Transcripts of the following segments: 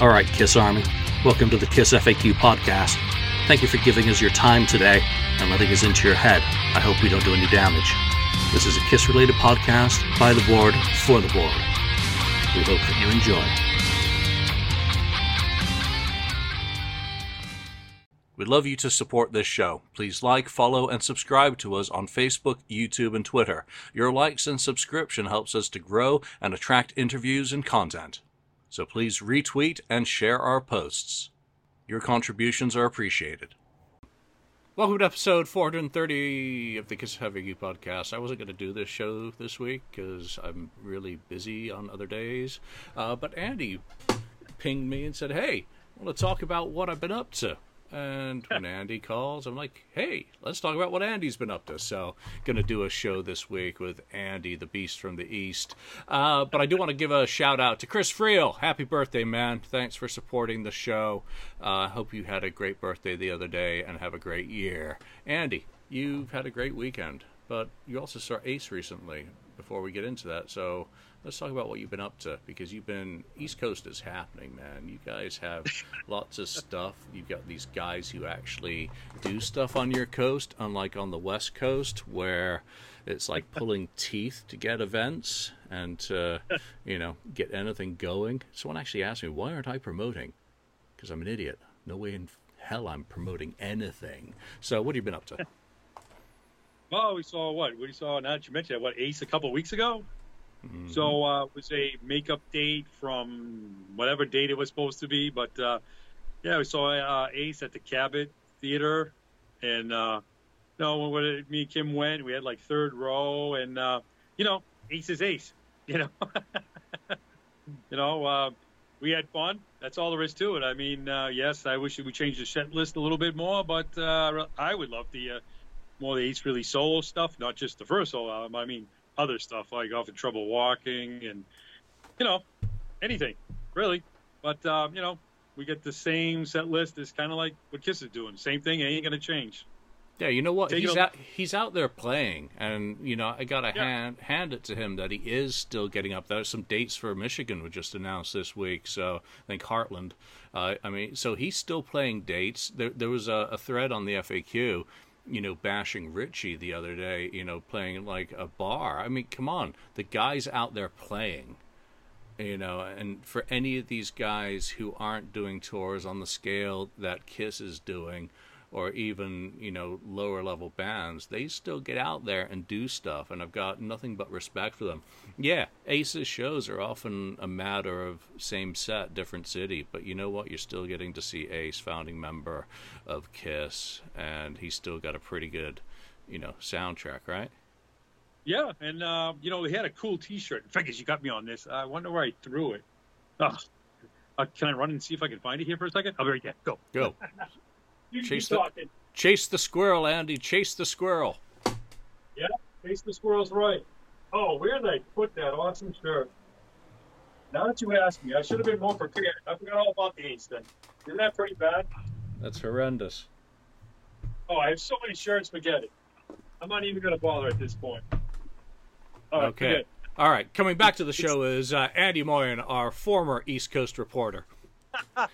All right, Kiss Army, welcome to the Kiss FAQ podcast. Thank you for giving us your time today and letting us into your head. I hope we don't do any damage. This is a Kiss related podcast by the board for the board. We hope that you enjoy. We'd love you to support this show. Please like, follow, and subscribe to us on Facebook, YouTube, and Twitter. Your likes and subscription helps us to grow and attract interviews and content. So please retweet and share our posts. Your contributions are appreciated. Welcome to episode 430 of the Kiss FAQ podcast. I wasn't going to do this show this week because I'm really busy on other days. Uh, but Andy pinged me and said, Hey, I want to talk about what I've been up to. And when Andy calls, I'm like, hey, let's talk about what Andy's been up to. So, going to do a show this week with Andy, the Beast from the East. Uh, but I do want to give a shout out to Chris Friel. Happy birthday, man. Thanks for supporting the show. I uh, hope you had a great birthday the other day and have a great year. Andy, you've had a great weekend, but you also saw Ace recently before we get into that. So, let's talk about what you've been up to because you've been East Coast is happening, man. You guys have lots of stuff. You've got these guys who actually do stuff on your coast, unlike on the West Coast where it's like pulling teeth to get events and to, you know, get anything going. Someone actually asked me, "Why aren't I promoting?" Because I'm an idiot. No way in hell I'm promoting anything. So, what have you been up to? Well, we saw what? We saw now that you mentioned it, what Ace a couple weeks ago. Mm-hmm. So uh, it was a makeup date from whatever date it was supposed to be. But uh, yeah, we saw uh, Ace at the Cabot Theater, and uh, you know when me and Kim went, we had like third row, and uh, you know Ace is Ace, you know. you know, uh, we had fun. That's all there is to it. I mean, uh, yes, I wish we changed the set list a little bit more, but uh, I would love the uh, more the Ace really solo stuff, not just the first solo album. I mean other stuff like often trouble walking and you know anything really. But um, you know we get the same set list. It's kind of like what Kiss is doing. Same thing. Ain't gonna change. Yeah, you know what? Take he's out. He's out there playing, and you know I gotta yeah. hand hand it to him that he is still getting up. There's some dates for Michigan were just announced this week, so I think Heartland. Uh, I mean, so he's still playing dates. There, there was a, a thread on the FAQ you know, bashing Richie the other day, you know, playing like a bar. I mean, come on, the guy's out there playing, you know, and for any of these guys who aren't doing tours on the scale that Kiss is doing, or even you know lower level bands they still get out there and do stuff and i've got nothing but respect for them yeah ace's shows are often a matter of same set different city but you know what you're still getting to see ace founding member of kiss and he's still got a pretty good you know soundtrack right yeah and uh, you know he had a cool t-shirt in fact you got me on this i wonder where i threw it oh. Uh, can I run and see if I can find it here for a second? I'll be right back. Go. Go. You chase the, chase the squirrel, Andy. Chase the squirrel. Yeah, chase the squirrel's right. Oh, where did I put that awesome shirt? Now that you ask me, I should have been more prepared. I forgot all about the thing. Isn't that pretty bad? That's horrendous. Oh, I have so many shirts, forget it. I'm not even going to bother at this point. All right, okay. All right, coming back to the show is uh, Andy Moyen, our former East Coast reporter.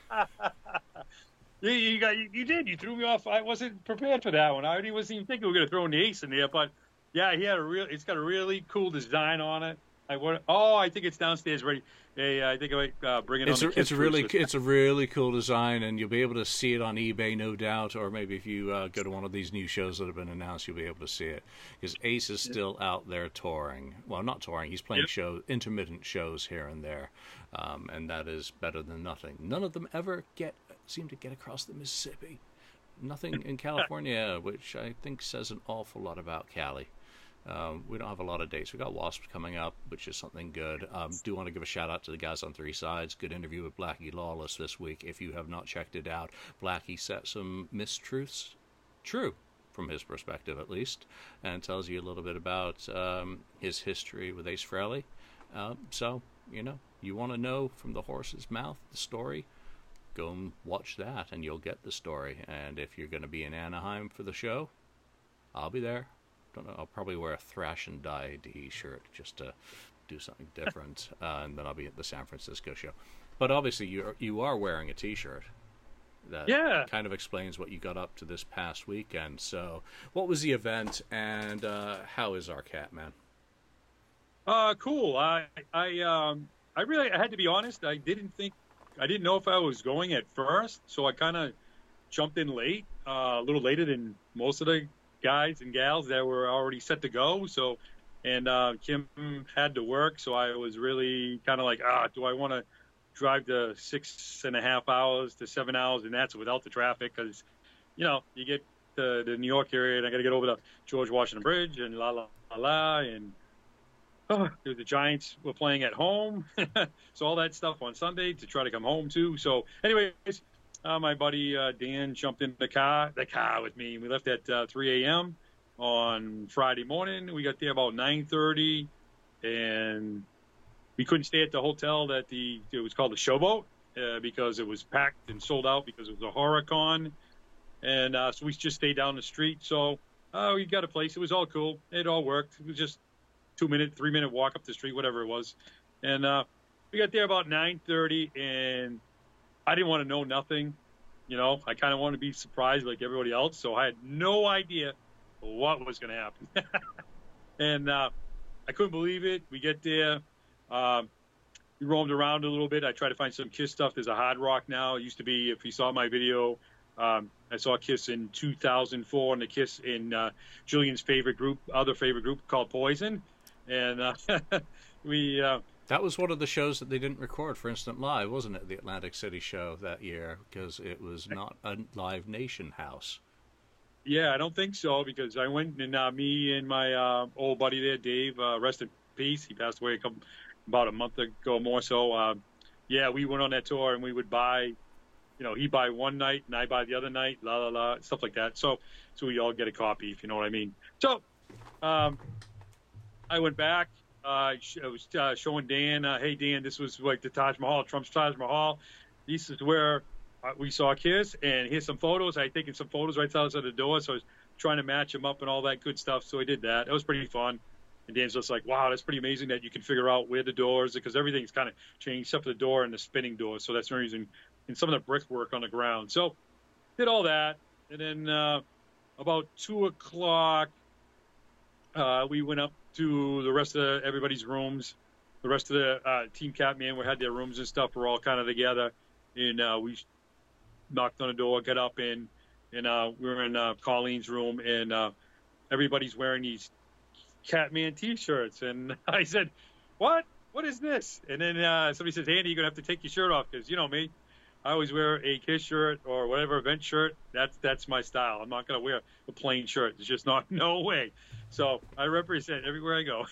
You, you, got you, you, did. You threw me off. I wasn't prepared for that one. I already wasn't even thinking we were going to throw an ace in there. But yeah, he had a real. It's got a really cool design on it. I want. Oh, I think it's downstairs ready. Hey, I think I might uh, bring it. It's on a, it's a really it's a really cool design, and you'll be able to see it on eBay, no doubt. Or maybe if you uh, go to one of these new shows that have been announced, you'll be able to see it. Because Ace is still out there touring. Well, not touring. He's playing yep. shows, intermittent shows here and there, um, and that is better than nothing. None of them ever get seem to get across the Mississippi. Nothing in California, which I think says an awful lot about Cali. Um, we don't have a lot of dates. We got Wasps coming up, which is something good. Um, do want to give a shout out to the guys on Three Sides. Good interview with Blackie Lawless this week. If you have not checked it out, Blackie set some mistruths true from his perspective, at least, and tells you a little bit about um, his history with Ace Frehley. Uh, so, you know, you want to know from the horse's mouth the story go and watch that and you'll get the story. And if you're going to be in Anaheim for the show, I'll be there. Don't know. I'll probably wear a Thrash and Die t shirt just to do something different. uh, and then I'll be at the San Francisco show. But obviously, you you are wearing a T-shirt. That yeah. kind of explains what you got up to this past weekend. So, what was the event, and uh, how is our cat man? Uh, cool. I I um I really I had to be honest. I didn't think I didn't know if I was going at first, so I kind of jumped in late, uh, a little later than most of the guys and gals that were already set to go. So, and uh, Kim had to work, so I was really kind of like, ah, do I want to drive the six and a half hours to seven hours, and that's without the traffic, because you know you get to the New York area, and I got to get over the George Washington Bridge and la la la la, and oh, the Giants were playing at home, so all that stuff on Sunday to try to come home too. So, anyways, uh, my buddy uh, Dan jumped in the car, the car with me. We left at uh, 3 a.m. on Friday morning. We got there about 9:30, and we couldn't stay at the hotel that the it was called the Showboat uh, because it was packed and sold out because it was a horror con, and uh, so we just stayed down the street. So uh, we got a place. It was all cool. It all worked. It was just two minute, three minute walk up the street, whatever it was. And uh, we got there about 9:30, and I didn't want to know nothing. You know, I kind of wanted to be surprised like everybody else, so I had no idea what was going to happen. and uh, I couldn't believe it. We get there. Um, we roamed around a little bit. I tried to find some Kiss stuff. There's a Hard Rock now. It used to be, if you saw my video, um, I saw Kiss in 2004 and the Kiss in uh, Julian's favorite group, other favorite group called Poison and uh, we. Uh, that was one of the shows that they didn't record for Instant Live, wasn't it? The Atlantic City show that year because it was not a Live Nation house. Yeah, I don't think so because I went and uh, me and my uh, old buddy there, Dave, uh, rest in peace. He passed away a couple, about a month ago more so. Uh, yeah, we went on that tour and we would buy, you know, he buy one night and I buy the other night, la la la, stuff like that. So, so we all get a copy, if you know what I mean. So, um, I went back. Uh, I was uh, showing Dan, uh, hey Dan, this was like the Taj Mahal, Trump's Taj Mahal. This is where uh, we saw Kiss, and here's some photos. I taken some photos right outside the door, so I was trying to match them up and all that good stuff. So I did that. It was pretty fun. And Dan's just like, wow, that's pretty amazing that you can figure out where the doors, because everything's kind of changed except for the door and the spinning door. So that's the reason, and some of the brickwork on the ground. So did all that, and then uh, about two o'clock, uh, we went up to the rest of everybody's rooms. The rest of the uh, team cat man, we had their rooms and stuff. We're all kind of together, and uh, we knocked on the door, got up in, and uh, we were in uh, Colleen's room, and uh, everybody's wearing these Catman T-shirts, and I said, "What? What is this?" And then uh, somebody says, "Andy, you're gonna have to take your shirt off because you know me. I always wear a Kiss shirt or whatever event shirt. That's that's my style. I'm not gonna wear a plain shirt. It's just not no way. So I represent everywhere I go.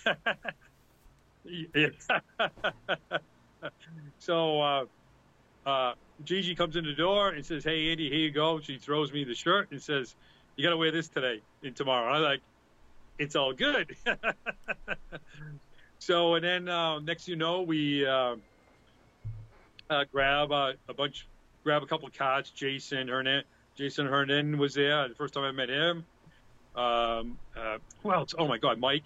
so uh, uh, Gigi comes in the door and says, "Hey Andy, here you go." She throws me the shirt and says, "You got to wear this today and tomorrow." I'm like, "It's all good." so and then uh, next you know we. Uh, grab uh, a bunch, grab a couple of cards. Jason Hernan, Jason Hernan was there the first time I met him. Um, uh, who else? Oh my God, Mike,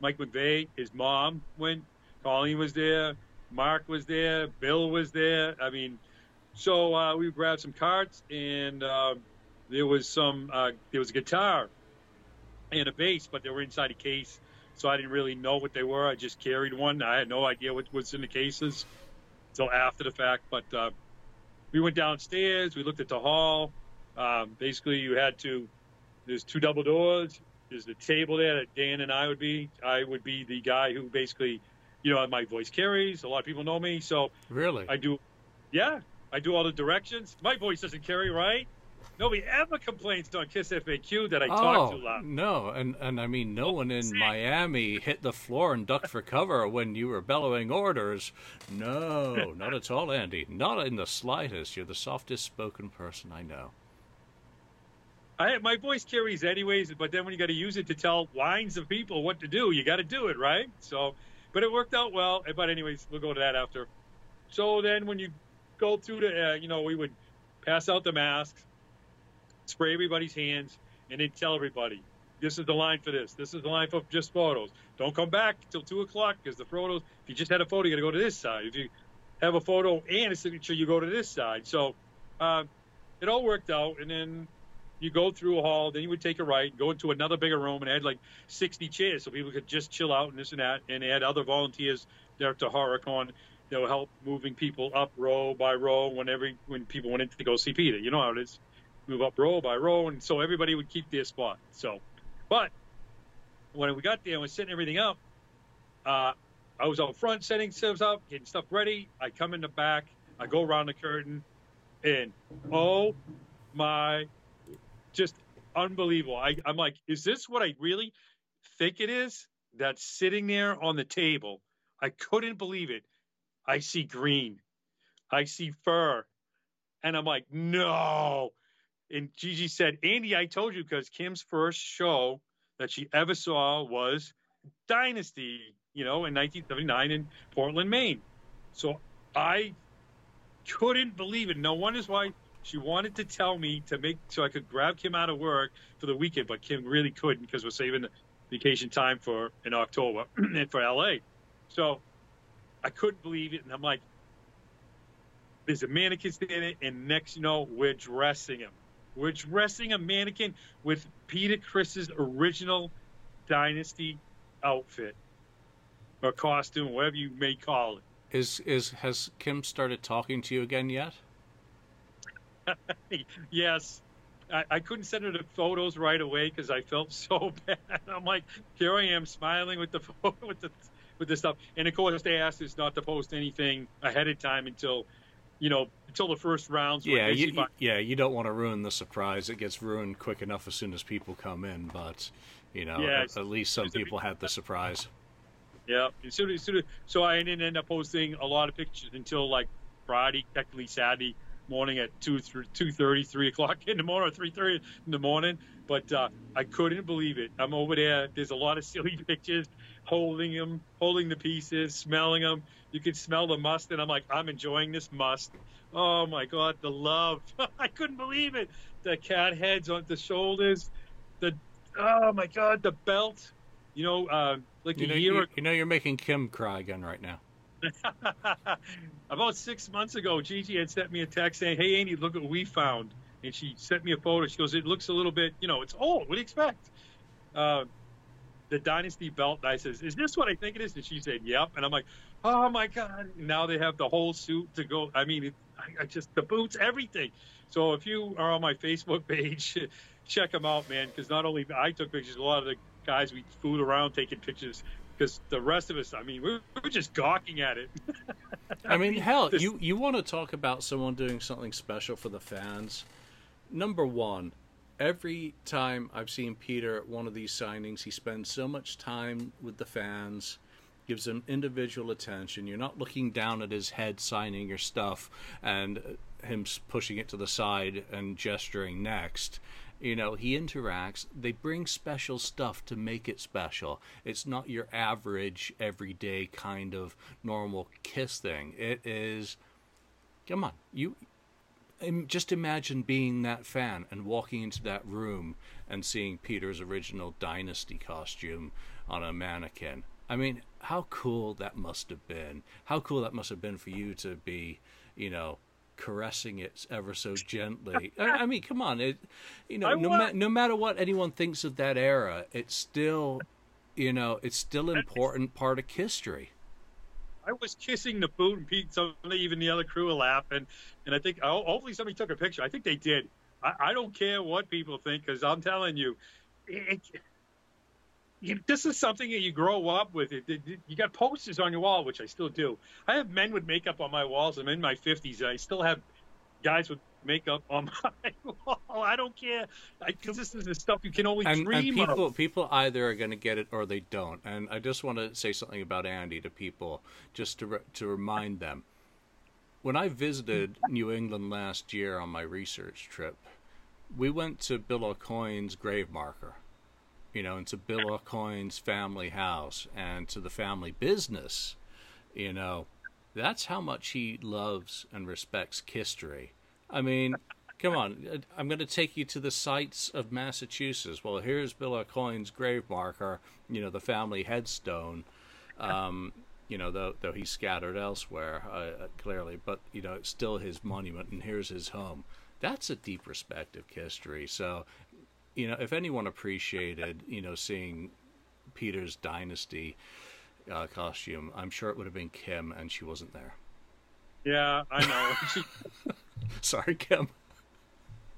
Mike McVeigh, his mom went. Colleen was there. Mark was there. Bill was there. I mean, so uh, we grabbed some cards, and uh, there was some. Uh, there was a guitar and a bass, but they were inside a case, so I didn't really know what they were. I just carried one. I had no idea what was in the cases until after the fact. But uh, we went downstairs. We looked at the hall. Um, basically, you had to. There's two double doors. There's the table there that Dan and I would be. I would be the guy who basically, you know, my voice carries. A lot of people know me, so really, I do. Yeah, I do all the directions. My voice doesn't carry, right? Nobody ever complains on Kiss FAQ that I oh, talk too loud. No, and and I mean, no one in Miami hit the floor and ducked for cover when you were bellowing orders. No, not at all, Andy. Not in the slightest. You're the softest spoken person I know. I, my voice carries anyways, but then when you got to use it to tell lines of people what to do, you got to do it, right? So, but it worked out well. But anyways, we'll go to that after. So then when you go through the, uh, you know, we would pass out the masks spray everybody's hands, and then tell everybody, this is the line for this. This is the line for just photos. Don't come back till two o'clock because the photos. If you just had a photo, you got to go to this side. If you have a photo and a signature, you go to this side. So uh, it all worked out. And then you go through a hall, then you would take a right, go into another bigger room, and had like 60 chairs so people could just chill out and this and that. And had other volunteers there to HorrorCon that would help moving people up row by row whenever when people went in to go see Peter. You know how it is. Move up row by row, and so everybody would keep their spot. So, but when we got there and was setting everything up, uh, I was out front setting stuff up, getting stuff ready. I come in the back, I go around the curtain, and oh my, just unbelievable. I, I'm like, is this what I really think it is? That's sitting there on the table. I couldn't believe it. I see green, I see fur, and I'm like, no. And Gigi said, Andy, I told you because Kim's first show that she ever saw was Dynasty, you know, in 1979 in Portland, Maine. So I couldn't believe it. No wonder why she wanted to tell me to make so I could grab Kim out of work for the weekend, but Kim really couldn't because we're saving the vacation time for in October and for LA. So I couldn't believe it, and I'm like, "There's a mannequin standing, and next you know, we're dressing him. We're dressing a mannequin with Peter Criss's original Dynasty outfit or costume, whatever you may call it. Is is has Kim started talking to you again yet? yes. I, I, couldn't send her the photos right away because I felt so bad. I'm like, here I am smiling with the with the with this stuff, and of course they asked us not to post anything ahead of time until, you know, until the first rounds. Yeah, you, yeah, you don't want to ruin the surprise. It gets ruined quick enough as soon as people come in, but you know, yeah, at, at, least some people had the surprise. Yeah, as soon as, soon as, so I didn't end up posting a lot of pictures until like Friday, technically Saturday morning at two two thirty, three o'clock in the morning, or three thirty in the morning. But uh, I couldn't believe it. I'm over there. There's a lot of silly pictures, holding them, holding the pieces, smelling them. You can smell the must, and I'm like, I'm enjoying this must. Oh my God, the love! I couldn't believe it. The cat heads on the shoulders, the oh my God, the belt. You know, uh, like you a know, year. You, you know, you're making Kim cry again right now. About six months ago, Gigi had sent me a text saying, "Hey, Andy, look what we found." And she sent me a photo. She goes, "It looks a little bit, you know, it's old. What do you expect?" Uh, the Dynasty belt. And I says, "Is this what I think it is?" And she said, "Yep." And I'm like, "Oh my god!" now they have the whole suit to go. I mean, it, I, I just the boots, everything. So if you are on my Facebook page, check them out, man. Because not only I took pictures, a lot of the guys we fooled around taking pictures because the rest of us, I mean, we're, we're just gawking at it. I mean, hell, this... you you want to talk about someone doing something special for the fans? Number one, every time I've seen Peter at one of these signings, he spends so much time with the fans, gives them individual attention. You're not looking down at his head signing your stuff and uh, him pushing it to the side and gesturing next. You know, he interacts. They bring special stuff to make it special. It's not your average, everyday kind of normal kiss thing. It is. Come on, you. Just imagine being that fan and walking into that room and seeing Peter's original Dynasty costume on a mannequin. I mean, how cool that must have been. How cool that must have been for you to be, you know, caressing it ever so gently. I, I, mean, come on, it, you know, no, ma- no matter what anyone thinks of that era, it's still, you know, it's still an important part of history. I was kissing the boot, and Pete, somebody, even the other crew, were laughing, and I think oh, hopefully somebody took a picture. I think they did. I, I don't care what people think because I'm telling you, it, you, this is something that you grow up with. It, it, you got posters on your wall, which I still do. I have men with makeup on my walls. I'm in my 50s. I still have guys with makeup on my wall. I don't care. Because this is the stuff you can only and, dream and people, of. People either are going to get it or they don't. And I just want to say something about Andy to people, just to re- to remind them. When I visited New England last year on my research trip, we went to Bill Aucoin's grave marker you know, into Bill Aucoin's family house and to the family business, you know, that's how much he loves and respects history. I mean, come on, I'm going to take you to the sites of Massachusetts. Well, here's Bill Aucoin's grave marker, you know, the family headstone. Um, you know, though though he's scattered elsewhere, uh, clearly, but you know, it's still his monument, and here's his home. That's a deep respect of history. So, you know, if anyone appreciated, you know, seeing Peter's dynasty uh, costume, I'm sure it would have been Kim, and she wasn't there. Yeah, I know. Sorry, Kim.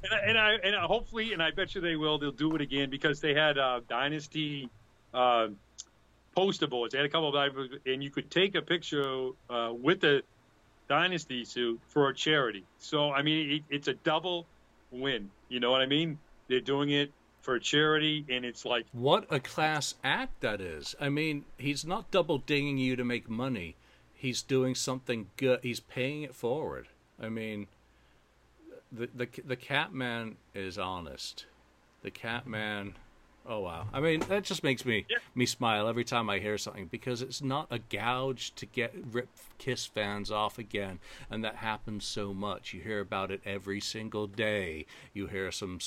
And I, and I, and I, hopefully, and I bet you they will. They'll do it again because they had uh, Dynasty uh, poster boards. They had a couple of, and you could take a picture uh, with the Dynasty suit for a charity. So I mean, it, it's a double win. You know what I mean? They're doing it for a charity, and it's like what a class act that is. I mean, he's not double dinging you to make money. He's doing something good. He's paying it forward. I mean, the the the Catman is honest. The Catman Oh wow! I mean, that just makes me yeah. me smile every time I hear something because it's not a gouge to get rip Kiss fans off again, and that happens so much. You hear about it every single day. You hear some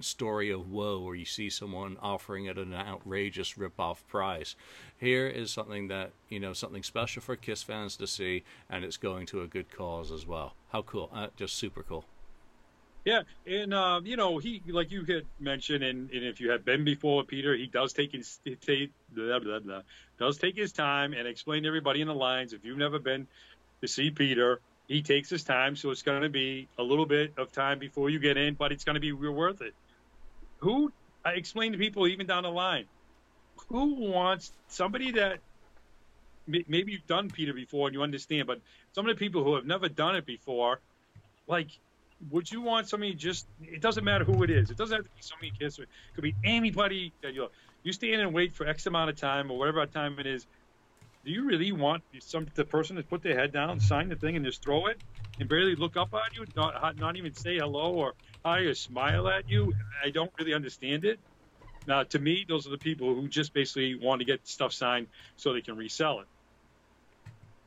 story of woe, or you see someone offering it at an outrageous rip-off price. Here is something that you know, something special for Kiss fans to see, and it's going to a good cause as well. How cool! Uh, just super cool. Yeah, and um, you know he like you had mentioned, and, and if you have been before Peter, he does take his take, blah, blah, blah, does take his time and explain to everybody in the lines. If you've never been to see Peter, he takes his time, so it's going to be a little bit of time before you get in, but it's going to be real worth it. Who I explain to people even down the line, who wants somebody that maybe you've done Peter before and you understand, but some of the people who have never done it before, like would you want somebody just? It doesn't matter who it is. It doesn't have to be somebody kids. It could be anybody that you you stand and wait for X amount of time or whatever time it is. Do you really want some the person to put their head down, sign the thing, and just throw it, and barely look up at you, not not even say hello or hi or smile at you? I don't really understand it. Now, to me, those are the people who just basically want to get stuff signed so they can resell it.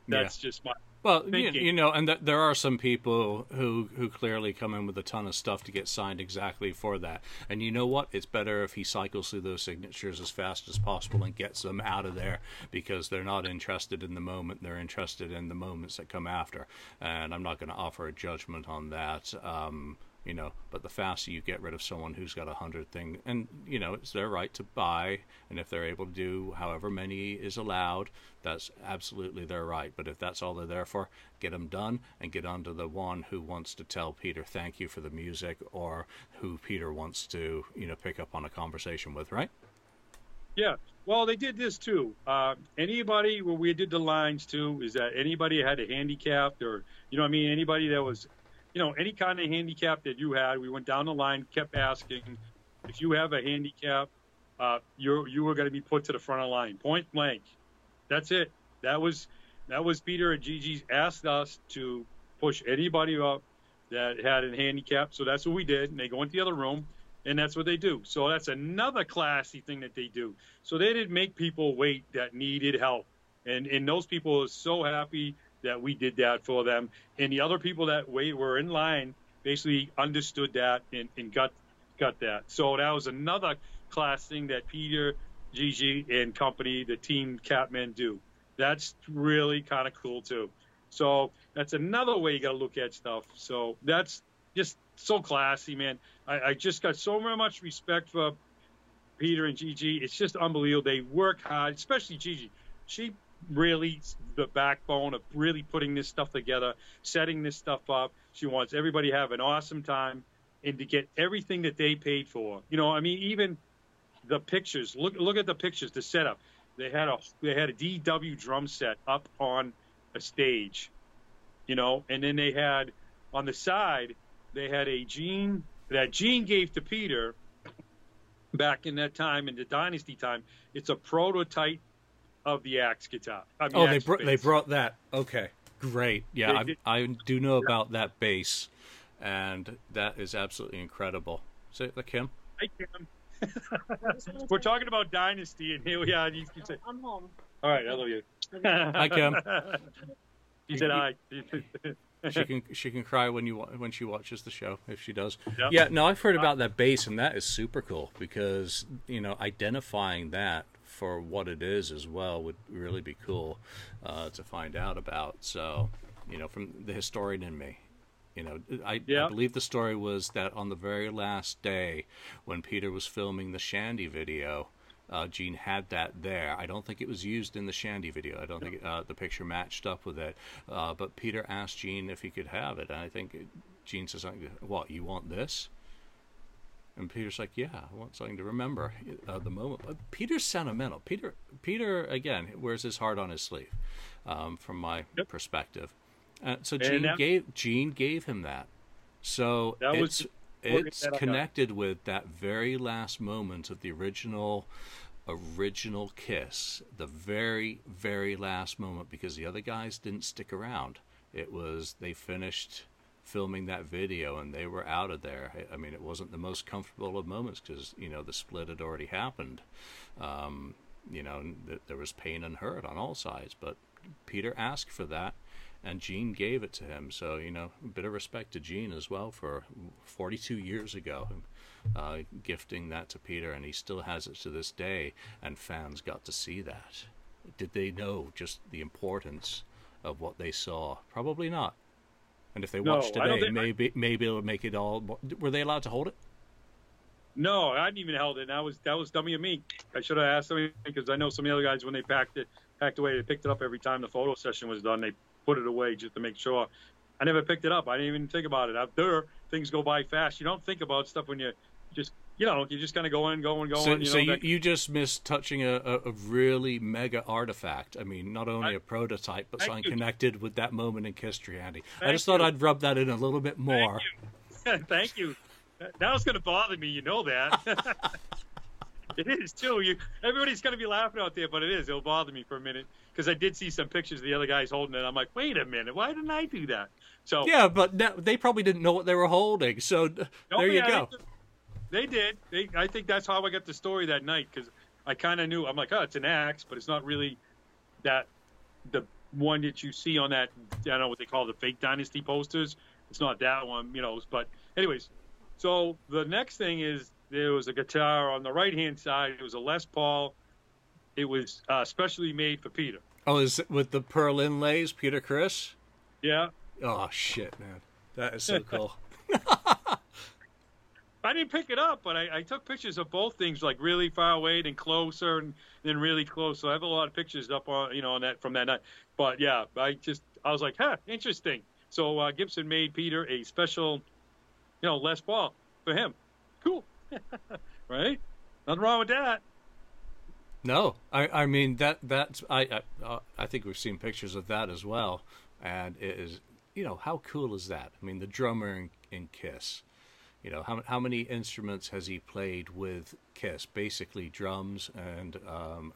That's yeah. just my well, you, you, know, and th- there are some people who who clearly come in with a ton of stuff to get signed exactly for that. And you know what? It's better if he cycles through those signatures as fast as possible and gets them out of there because they're not interested in the moment; they're interested in the moments that come after. And I'm not going to offer a judgment on that. Um, you know but the faster you get rid of someone who's got a hundred thing and you know it's their right to buy and if they're able to do however many is allowed that's absolutely their right. But if that's all they're there for get them done and get on to the one who wants to tell peter thank you for the music or who peter wants to you know pick up on a conversation with right? Yeah. Well they did this too. Uh, anybody where we did the lines too is that anybody had a handicap or you know i mean? Anybody that was you know, any kind of handicap that you had, we went down the line, kept asking, if you have a handicap, uh, you you were going to be put to the front of the line, point blank. That's it. That was that was Peter and Gigi asked us to push anybody up that had a handicap. So that's what we did. And they go into the other room, and that's what they do. So that's another classy thing that they do. So they didn't make people wait that needed help, and and those people are so happy that we did that for them. And the other people that wait were in line basically understood that and, and got got that. So that was another class thing that Peter, Gigi, and company, the team Catmen do. That's really kind of cool too. So that's another way you got to look at stuff. So that's just so classy, man. I, I just got so much respect for Peter and Gigi. It's just unbelievable. They work hard, especially Gigi. She really the backbone of really putting this stuff together, setting this stuff up. She wants everybody to have an awesome time and to get everything that they paid for. You know, I mean, even the pictures. Look, look at the pictures. The setup. They had a they had a DW drum set up on a stage, you know, and then they had on the side they had a Gene that Gene gave to Peter back in that time in the dynasty time. It's a prototype of the axe guitar. I mean, oh, they br- they brought that. Okay, great. Yeah, I, I, do know about that bass, and that is absolutely incredible. Say it, the Kim. Hi, Kim. We're talking about Dynasty, and here we are. You can say, I'm home. All right, I love you. Hi, Kim. He said hi. she can she can cry when you when she watches the show if she does. Yep. Yeah, no, I've heard about that bass, and that is super cool because you know identifying that for what it is as well would really be cool uh, to find out about. So, you know, from the historian in me, you know, I, Yeah. I believe the story was that on the very last day when Peter was filming the Shandi video, uh, Gene had that there. I don't think it was used in the Shandi video. I don't think uh, the picture matched up with it. Uh, but Peter asked Gene if he could have it, and I think Gene says, "What you want this?" And Peter's like, "Yeah, I want something to remember uh, the moment." But Peter's sentimental. Peter, Peter again wears his heart on his sleeve, um, from my Yep. perspective. Uh, so Gene that- gave Gene gave him that. So That was it's it's connected with that very last moment of the original original kiss the very very last moment because the other guys didn't stick around it was they finished filming that video and they were out of there i mean it wasn't the most comfortable of moments because you know the split had already happened um, you know th- there was pain and hurt on all sides but peter asked for that and Gene gave it to him. So you know, a bit of respect to Gene as well for 42 years ago, uh, gifting that to Peter, and he still has it to this day. And fans got to see that. Did they know just the importance of what they saw? Probably not. And if they No, watch today, think- maybe maybe it'll make it all. Were they allowed to hold it? No, I didn't even held it. And that was that was dummy of me. I should have asked them because I know some of the other guys when they packed it packed away, they picked it up every time the photo session was done. They put it away just to make sure. I never picked it up. I didn't even think about it. After things go by fast, you don't think about stuff when you just you know you're just kind of go in, going, going. So, you so know, you, that- you just missed touching a, a, really mega artifact. I mean, not only I- a prototype, but something you. connected with that moment in history, Andy. I just thought you. I'd rub that in a little bit more. Thank you. Now it's going to bother me. You know that. it is too. You everybody's going to be laughing out there, but it is. It'll bother me for a minute because I did see some pictures of the other guys holding it. I'm like, wait a minute, why didn't I do that? So Yeah, but they probably didn't know what they were holding. So there you go. They, did. They, I think that's how I got the story that night because I kind of knew. I'm like, oh, it's an axe, but it's not really that the one that you see on that. I don't know what they call the fake dynasty posters. It's not that one, you know. But anyways, so the next thing is there was a guitar on the right hand side. It was a Les Paul. It was uh, specially made for Peter. Oh, is it with the pearl inlays, Peter Criss? Yeah. Oh shit, man, that is so cool. I didn't pick it up, but I, I took pictures of both things, like really far away, then closer, and then really close. So I have a lot of pictures up on, you know, on that from that night. But yeah, I just I was like, huh, interesting. So uh, Gibson made Peter a special, you know, Les Paul for him. Cool, right? Nothing wrong with that. No, I, I mean that that's I I, uh, I think we've seen pictures of that as well, and it is you know how cool is that? I mean the drummer in, in Kiss, you know how how many instruments has he played with Kiss? Basically drums and um,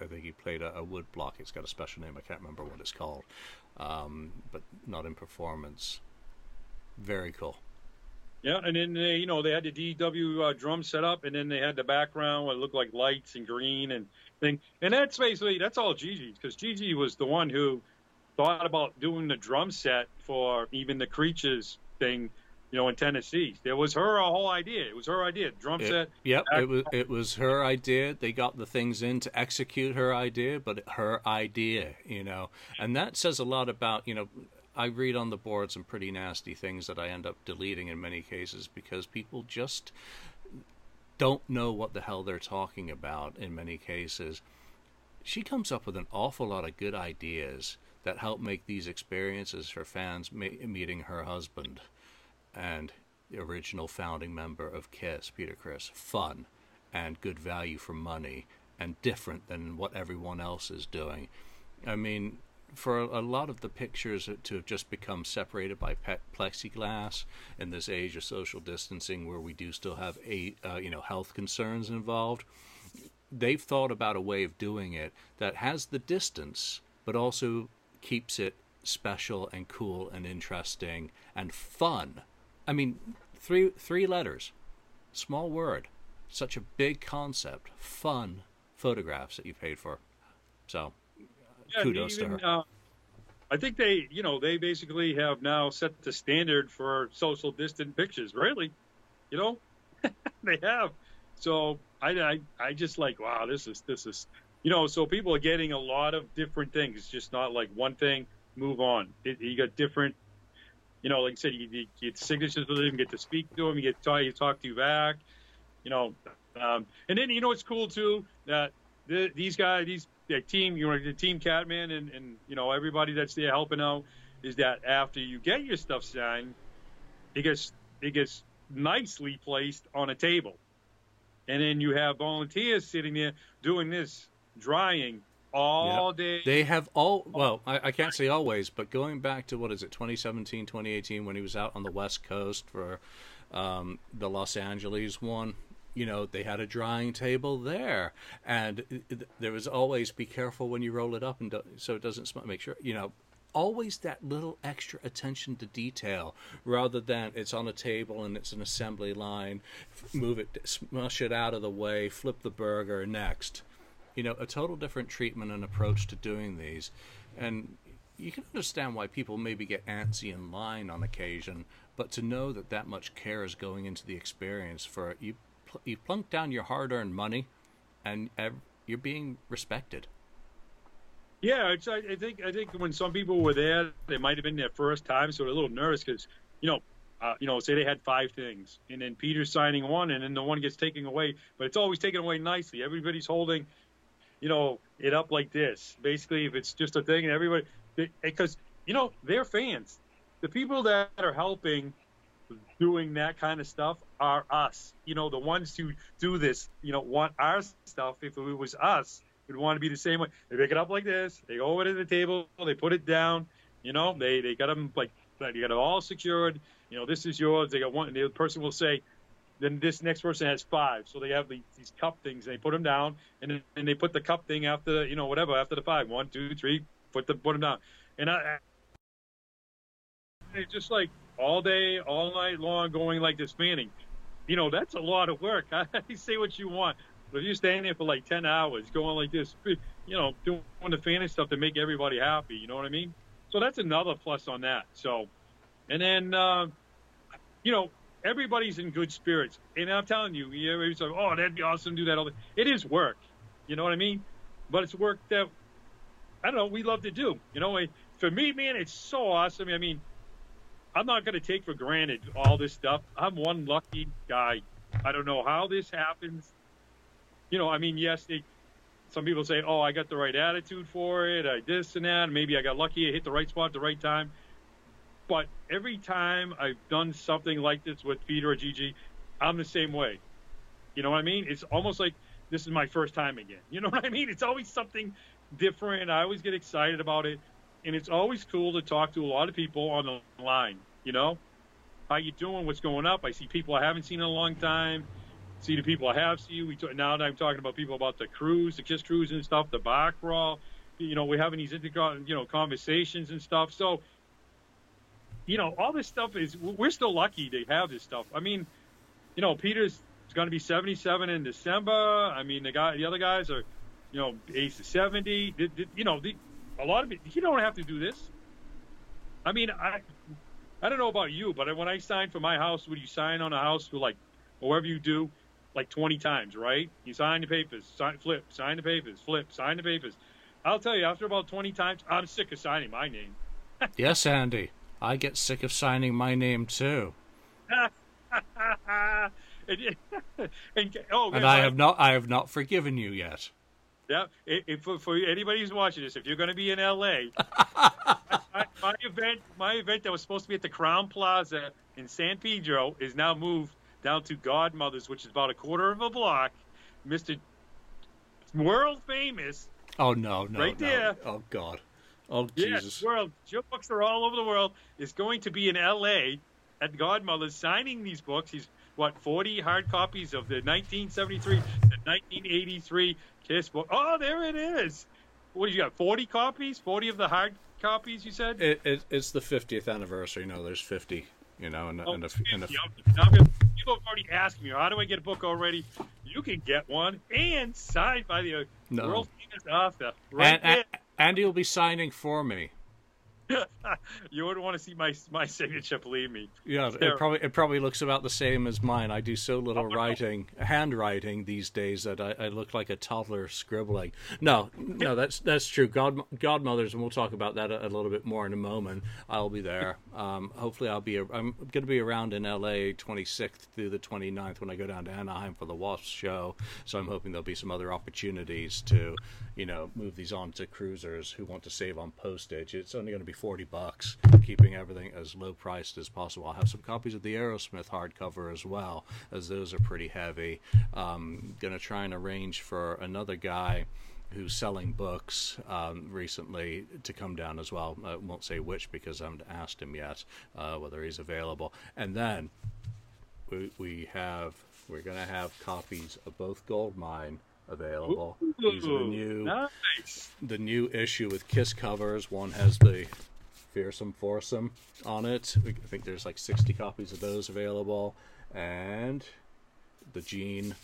I think he played a, a wood block. It's got a special name. I can't remember what it's called, um, but not in performance. Very cool. Yeah, and then they, you know they had the DW uh, drum set up, and then they had the background what looked like lights and green and thing. And that's basically that's all Gigi because Gigi was the one who thought about doing the drum set for even the Creatures thing, you know, in Tennessee. It was her whole idea. It was her idea. Drum It- set. Yep, back- it was it was her idea. They got the things in to execute her idea, but her idea, you know, and that says a lot about you know. I read on the board some pretty nasty things that I end up deleting in many cases because people just don't know what the hell they're talking about in many cases. She comes up with an awful lot of good ideas that help make these experiences for fans meeting her husband and the original founding member of Kiss, Peter Criss, fun and good value for money and different than what everyone else is doing. I mean, for a, lot of the pictures to have just become separated by pe- plexiglass in this age of social distancing, where we do still have a uh, you know health concerns involved, they've thought about a way of doing it that has the distance, but also keeps it special and cool and interesting and fun. I mean, three three letters, small word, such a big concept, fun photographs that you paid for. So, Yeah, kudos even, to her. Uh, I think they, you know, they basically have now set the standard for social distant pictures. Really, you know, they have. So I, I, I just like, wow, this is, this is, you know, so people are getting a lot of different things. It's just not like one thing, move on. It, you got different, you know, like I said, you, you get signatures with them, get to speak to them, you get to talk, you talk to you back, you know. Um, and then, you know, it's cool too that the, these guys, these the team, you know, the team Catman and, and, you know, everybody that's there helping out is that after you get your stuff signed, it gets, it gets nicely placed on a table. And then you have volunteers sitting there doing this, drying all yep. day. They have all, well, I, I, can't say always, but going back to what is it, 2017, 2018, when he was out on the West Coast for um, the Los Angeles one, you know, they had a drying table there. And there was always be careful when you roll it up and do, so it doesn't smell. Make sure, you know, always that little extra attention to detail rather than it's on a table and it's an assembly line move it smush it out of the way flip the burger next you know a total different treatment and approach to doing these and you can understand why people maybe get antsy in line on occasion but to know that that much care is going into the experience for you you plunk down your hard-earned money and you're being respected yeah, I think I think when some people were there, they might have been their first time, so they're a little nervous because you know, uh, you know, say they had five things, and then Peter's signing one, and then the one gets taken away, but it's always taken away nicely. Everybody's holding, you know, it up like this. Basically, if it's just a thing, and everybody, because you know, they're fans. The people that are helping doing that kind of stuff are us. You know, the ones who do this, you know, want our stuff. If it was us, we'd want to be the same way. They pick it up like this. They go over to the table. They put it down. You know, they they got them like you got it all secured. You know, this is yours. They got one. The person will say, then this next person has five. So they have these, cup things. And they put them down, and then and they put the cup thing after you know whatever after the five. One, two, three. Put the put them down. And I, it's just like all day, all night long, going like this fanning. You know, that's a lot of work. I say what you want. But if you're standing there for like 10 hours going like this, you know, doing the fantasy stuff to make everybody happy, you know what I mean? So that's another plus on that. So, and then, uh, you know, everybody's in good spirits. And I'm telling you, everybody's like, oh, that'd be awesome to do that. All It is work. You know what I mean? But it's work that, I don't know, we love to do. You know, for me, man, it's so awesome. I mean, I'm not going to take for granted all this stuff. I'm one lucky guy. I don't know how this happens you know, I mean, yes, they, some people say, oh, I got the right attitude for it, I this and that, maybe I got lucky, I hit the right spot at the right time. But every time I've done something like this with Peter or Gigi, I'm the same way. You know what I mean? It's almost like this is my first time again. You know what I mean? It's always something different. I always get excited about it, and it's always cool to talk to a lot of people on the line. You know, how you doing? What's going up? I see people I haven't seen in a long time see the people I have see you. We now I'm talking about people about the cruise, the Kiss cruise and stuff, the bar crawl. You know, we're having these inter- you know conversations and stuff. So, you know, all this stuff is we're still lucky to have this stuff. I mean, you know, Peter's going to be 77 in December. I mean, the guy, the other guys are, you know, age 70. You know, the, a lot of it. You don't have to do this. I mean, I, I don't know about you, but when I signed for my house, would you sign on a house for like, whatever you do? like 20 times, right? You sign the papers, sign, flip, sign the papers, flip, sign the papers. I'll tell you, after about 20 times, I'm sick of signing my name. yes, Andy. I get sick of signing my name too. and, and, oh, and I have not, I have not forgiven you yet. Yeah, if, for, for anybody who's watching this, if you're going to be in LA, my, my event, my event that was supposed to be at the Crowne Plaza in San Pedro is now moved down to Godmother's, which is about a quarter of a block. Mister world famous. Oh no, no, right no. there. Oh God. Oh yes, Jesus. world. Joe books are all over the world. Is going to be in L.A. at Godmother's signing these books. He's what 40 hard copies of the 1973 to 1983 Kiss book. Oh, there it is. What do you got? 40 copies? 40 of the hard copies? You said. It, it, it's the 50th anniversary. No, there's 50. You know, and, oh, and, a, and a, people have already asked me, how do I get a book already? You can get one and signed by the no. world famous author. Right and, Andy will be signing for me. you wouldn't want to see my my signature, believe me. Yeah, it probably it probably looks about the same as mine. I do so little Oh, writing, handwriting these days that I, I look like a toddler scribbling. No, no, that's that's true. God, godmothers, and we'll talk about that a, a little bit more in a moment. I'll be there. Um, hopefully, I'll be. I'm going to be around in LA 26th through the 29th when I go down to Anaheim for the Wasps show. So I'm hoping there'll be some other opportunities to, you know, move these on to cruisers who want to save on postage. It's only going to be 40 bucks, keeping everything as low priced as possible. I'll have some copies of the Aerosmith hardcover as well, as those are pretty heavy. Um, going to try and arrange for another guy who's selling books um, recently to come down as well. I won't say which because I haven't asked him yet uh, whether he's available. And then we, we have we're going to have copies of both Goldmine available. These are the new nice. the new issue with Kiss covers. One has the Fearsome Foursome on it. I think there's like 60 copies of those available, and the Gene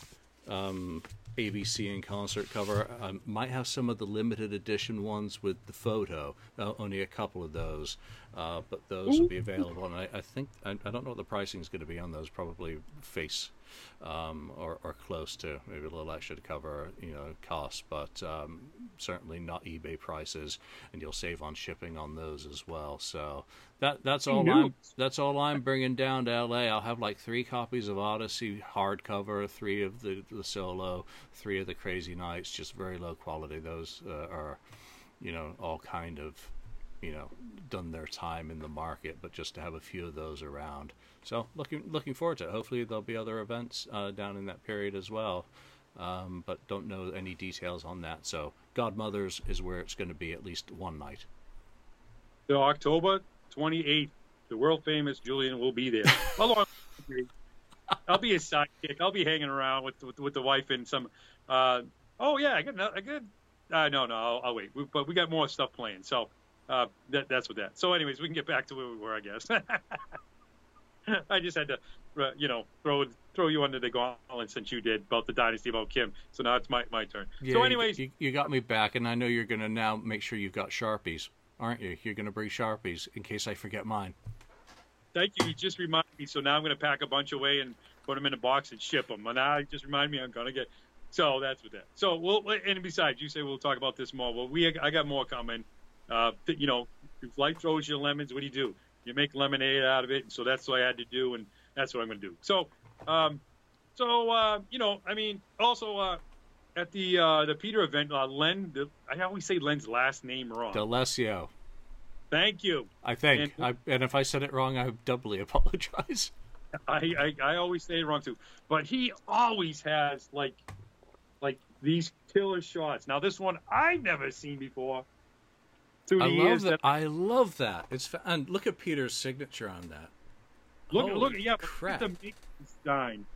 um, ABC in concert cover um, might have some of the limited edition ones with the photo. Uh, only a couple of those, uh, but those will be available. And I, I think I, I don't know what the pricing is going to be on those. Probably face um, or, or close to maybe a little extra to cover you know costs, but um, certainly not eBay prices, and you'll save on shipping on those as well. So that that's all? I'm that's all I'm bringing down to LA. I'll have like three copies of Odyssey hardcover, three of the the solo, three of the Crazy Nights, just very low quality. Those uh, are you know all kind of you know done their time in the market, but just to have a few of those around. So looking looking forward to it. Hopefully there'll be other events uh, down in that period as well, um, but don't know any details on that. So Godmothers is where it's going to be at least one night. So October 28th, the world famous Julian will be there. Along. I'll be his sidekick. I'll be hanging around with with, with the wife and some. Uh, oh yeah, I got I got. Uh, no, no, I'll, I'll wait. We, but we got more stuff playing, so uh, that, that's what that. So, anyways, we can get back to where we were, I guess. I just had to, uh, you know, throw throw you under the gauntlet since you did about the dynasty about Kim. So now it's my my turn. so, anyways, you, you got me back, and I know you're going to now make sure you've got sharpies, aren't you? You're going to bring sharpies in case I forget mine. Thank you. You just reminded me. So now I'm going to pack a bunch away and put them in a box and ship them. And now you just remind me I'm going to get. So that's what that. So we'll and besides, you say we'll talk about this more. Well, we I got more coming. Uh, you know, if life throws you lemons, what do you do? You make lemonade out of it. And so that's what I had to do, and that's what I'm going to do. So, um, so uh, you know, I mean, also uh, at the uh, the Peter event, uh, Len. The, I always say Len's last name wrong. DeLesio, Thank you. I think. And- I, and if I said it wrong, I doubly apologize. I, I, I always say it wrong too, but he always has like like these killer shots. Now this one I've never seen before. Through I love years that. I love that. It's fa- and look at Peter's signature on that. look Holy look yeah, crap. look at the makeup design.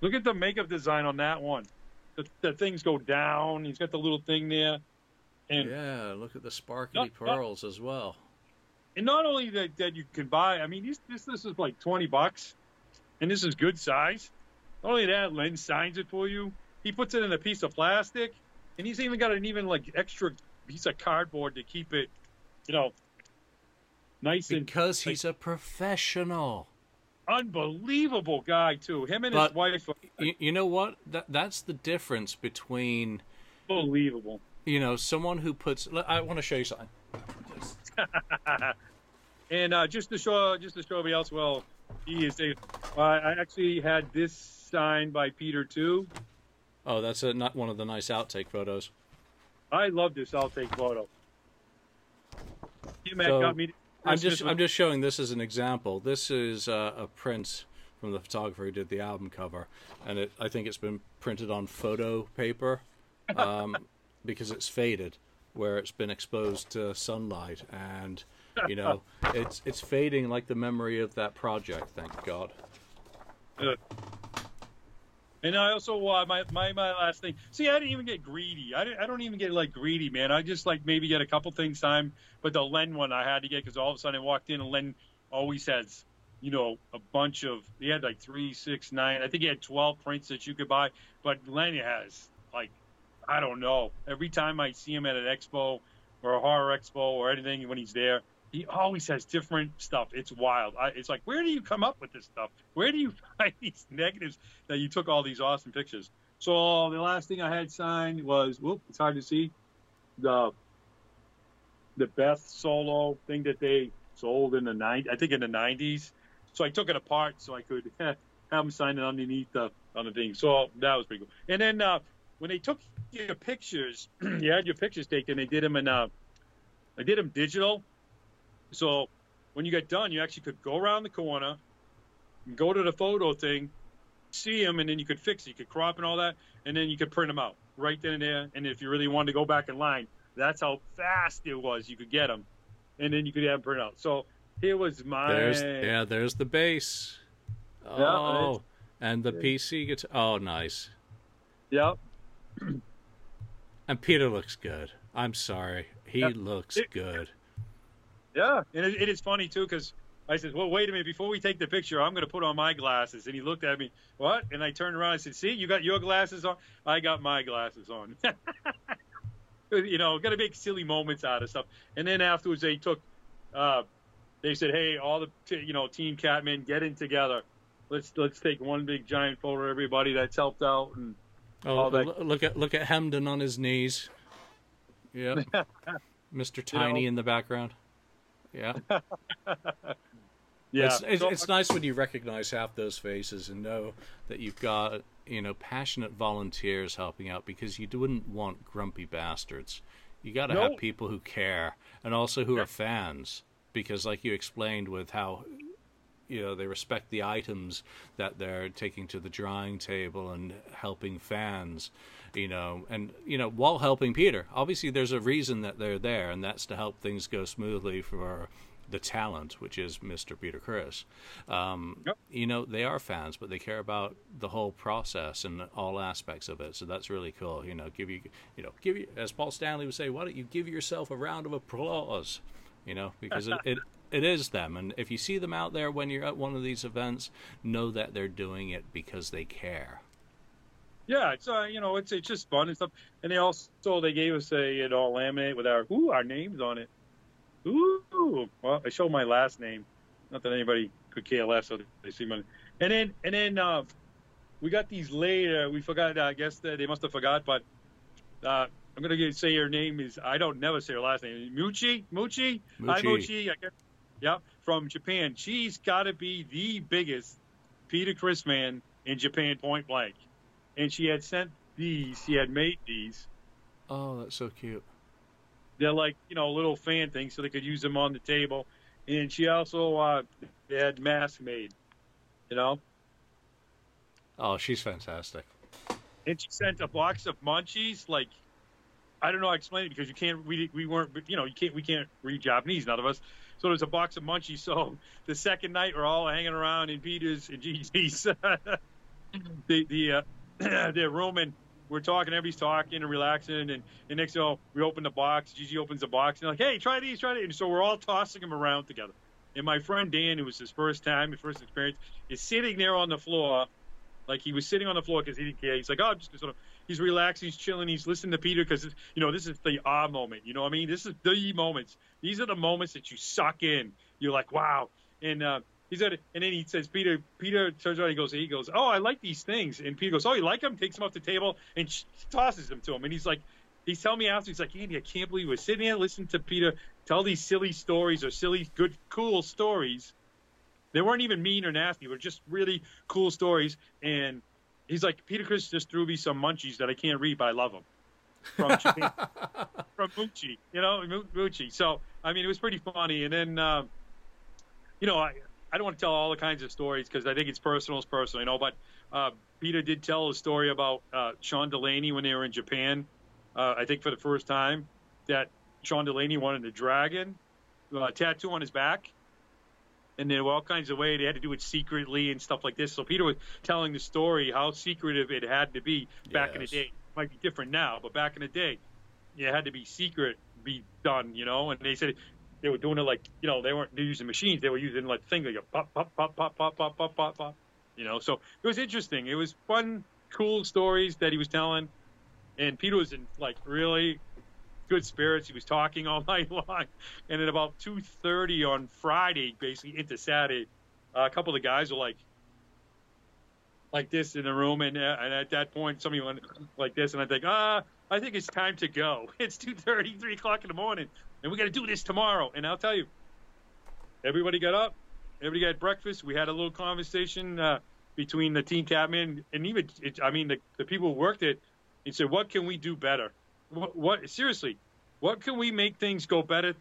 Look at the makeup design on that one. The, the things go down. He's got the little thing there, and Yeah, look at the sparkly No, no. pearls as well. and not only that, that you can buy. I mean, this this this is like twenty bucks, and this is good size. Not only that, Len signs it for you. He puts it in a piece of plastic, and he's even got an even like extra piece of cardboard to keep it, you know, nice and Because he's a professional. unbelievable guy too. Him and But- his wife, You, you know what? That that's the difference between unbelievable. you know someone who puts. I want to show you something. And uh, just to show, just to show everybody else, well, he is a. Uh, I actually had this signed by Peter too. Oh, that's a, not one of the nice outtake photos. I love this. I'll take photo. Matt So, got me. I'm just I'm just showing this as an example. This is uh, a print from the photographer who did the album cover, and it I think it's been printed on photo paper um, because it's faded where it's been exposed to sunlight, and you know it's it's fading like the memory of that project. Thank God. Good. And I also uh, my, my my last thing. See, I didn't even get greedy. I, I don't even get like greedy, man. I just like maybe get a couple things time. But the Len one I had to get because all of a sudden I walked in and Len always has, you know, a bunch of. He had like three, six, nine. I think he had twelve prints that you could buy. But Len has like, I don't know. Every time I see him at an expo, or a horror expo or anything when he's there, he always has different stuff. It's wild. I, it's like, where do you come up with this stuff? Where do you find these negatives that you took all these awesome pictures? So the last thing I had signed was, whoop, it's hard to see, the the Beth solo thing that they sold in the nine, I think in the nineties. So I took it apart so I could have them sign it underneath the on the thing. So that was pretty cool. And then uh, when they took your pictures, you had your pictures taken. They did them in, uh, did them digital. So when you get done, you actually could go around the corner, go to the photo thing, see them, and then you could fix it. You could crop and all that, and then you could print them out right then and there. And if you really wanted to go back in line, that's how fast it was. You could get them, and then you could have them print out. So here was my. There's, yeah, there's the bass. Oh, yeah, and the PC gets. Oh, nice. Yep. and Peter looks good. I'm sorry, he looks it, good. Yeah, and it, it is funny too because I said, "Well, wait a minute. Before we take the picture, I'm going to put on my glasses." And he looked at me, "What?" And I turned around. and said, "See, you got your glasses on. I got my glasses on." you know, got to make silly moments out of stuff. And then afterwards, they took, uh, they said, "Hey, all the t- you know Team Catman, getting together. Let's let's take one big giant photo of everybody that's helped out and." Oh, all that. look at look at Hemden on his knees. Yeah, Mr. Tiny you know, in the background. Yeah. yeah. It's, it's, so, it's, nice when you recognize half those faces and know that you've got you know passionate volunteers helping out because you wouldn't want grumpy bastards. You got to no. have people who care and also who yeah. are fans because, like you explained, with how you know they respect the items that they're taking to the drawing table and helping fans you know and you know while helping peter obviously there's a reason that they're there and that's to help things go smoothly for the talent, which is Mr. Peter Criss Um, yep. You know, they are fans, but they care about the whole process and all aspects of it. So that's really cool. You know, give you, you know, give you, as Paul Stanley would say, why don't you give yourself a round of applause? You know, because it, it it is them. And if you see them out there when you're at one of these events, know that they're doing it because they care. Yeah, it's uh, you know, it's it's just fun and stuff. And they also they gave us a you know laminate with our ooh our names on it. Ooh, well, I showed my last name. Not that anybody could care less, so they see my. And then and then uh, we got these later. We forgot. I guess they must have forgot, but uh, I'm gonna say your name is. I don't never say your last name. Muchi, Muchi, Muchi. Hi Muchi. I guess yeah, from Japan. She's got to be the biggest Peter Criss man in Japan, point blank. And she had sent these. She had made these. Oh, that's so cute. They're like you know little fan things, so they could use them on the table. And she also uh, had masks made. You know. Oh, she's fantastic. And she sent a box of munchies, like I don't know how to explain it because you can't we we weren't you know you can't we can't read Japanese none of us so there's a box of munchies. So the second night, we're all hanging around in Peter's and Gigi's the the uh, the room, and we're talking. Everybody's talking and relaxing, and, and next thing you know, we open the box. Gigi opens the box, and like, hey, try these, try these. And so we're all tossing them around together. And my friend Dan, who was his first time, his first experience, is sitting there on the floor, like he was sitting on the floor because he didn't care. He's like, oh, I'm just gonna sort of he's relaxing, he's chilling, he's listening to Peter because you know this is the ah moment. You know what I mean? This is the moments. These are the moments that you suck in. You're like, wow. And uh, he's at, and then he says, Peter. Peter turns around, he goes, he goes, oh, I like these things. And Peter goes, oh, you like them? Takes them off the table and tosses them to him. And he's like, he's telling me after, he's like, Andy, I can't believe we're sitting here listening to Peter tell these silly stories or silly, good, cool stories. They weren't even mean or nasty. They were just really cool stories. And he's like, Peter Criss just threw me some munchies that I can't read, but I love them. From Japan, from Muchi, you know, Muchi. So, I mean, it was pretty funny. And then, uh, you know, I, I don't want to tell all the kinds of stories because I think it's personal, it's personal, you know, but uh, Peter did tell a story about uh, Sean Delaney when they were in Japan, uh, I think for the first time, that Sean Delaney wanted a dragon uh, tattoo on his back and there were all kinds of ways they had to do it secretly and stuff like this. So Peter was telling the story how secretive it had to be back yes. in the day. It might be different now, but back in the day, it had to be secret, be done, you know. And they said they were doing it like you know they weren't using machines; they were using like thing like pop pop pop pop pop pop pop pop pop. You know, so it was interesting. It was fun, cool stories that he was telling, and Peter was in, like really good spirits. He was talking all night long, and at about two thirty on Friday, basically into Saturday, uh, a couple of the guys were like, like this in the room, and uh, and at that point, somebody went like this, and I think, ah, I think it's time to go. It's two thirty, three o'clock in the morning, and we got to do this tomorrow. And I'll tell you, everybody got up, everybody got breakfast. We had a little conversation uh, between the team captain and even, it, I mean, the, the people who worked it. He said, "What can we do better? What, what seriously? What can we make things go better